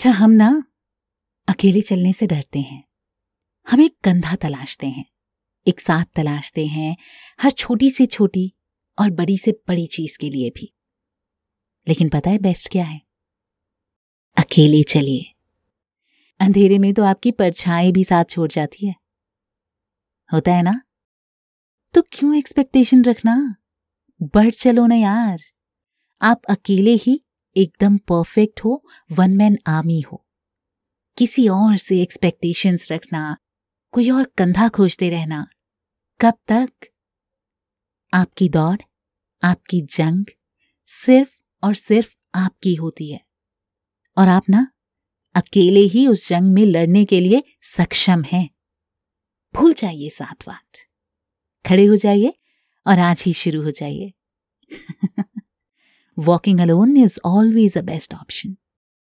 अच्छा हम ना अकेले चलने से डरते हैं। हम एक कंधा तलाशते हैं, एक साथ तलाशते हैं, हर छोटी से छोटी और बड़ी से बड़ी चीज़ के लिए भी। लेकिन पता है बेस्ट क्या है? अकेले चलिए। अंधेरे में तो आपकी परछाई भी साथ छोड़ जाती है। होता है ना? तो क्यों एक्सपेक्टेशन रखना? बढ़ चलो ना यार। आप अकेले ही एकदम परफेक्ट हो वन मैन आर्मी हो। किसी और से एक्सपेक्टेशंस रखना, कोई और कंधा खोजते रहना, कब तक? आपकी दौड़, आपकी जंग सिर्फ़ और सिर्फ़ आपकी होती है। और आप ना, अकेले ही उस जंग में लड़ने के लिए सक्षम हैं। भूल जाइए सात बात। खड़े हो जाइए और आज ही शुरू हो जाइए। Walking alone is always a best option.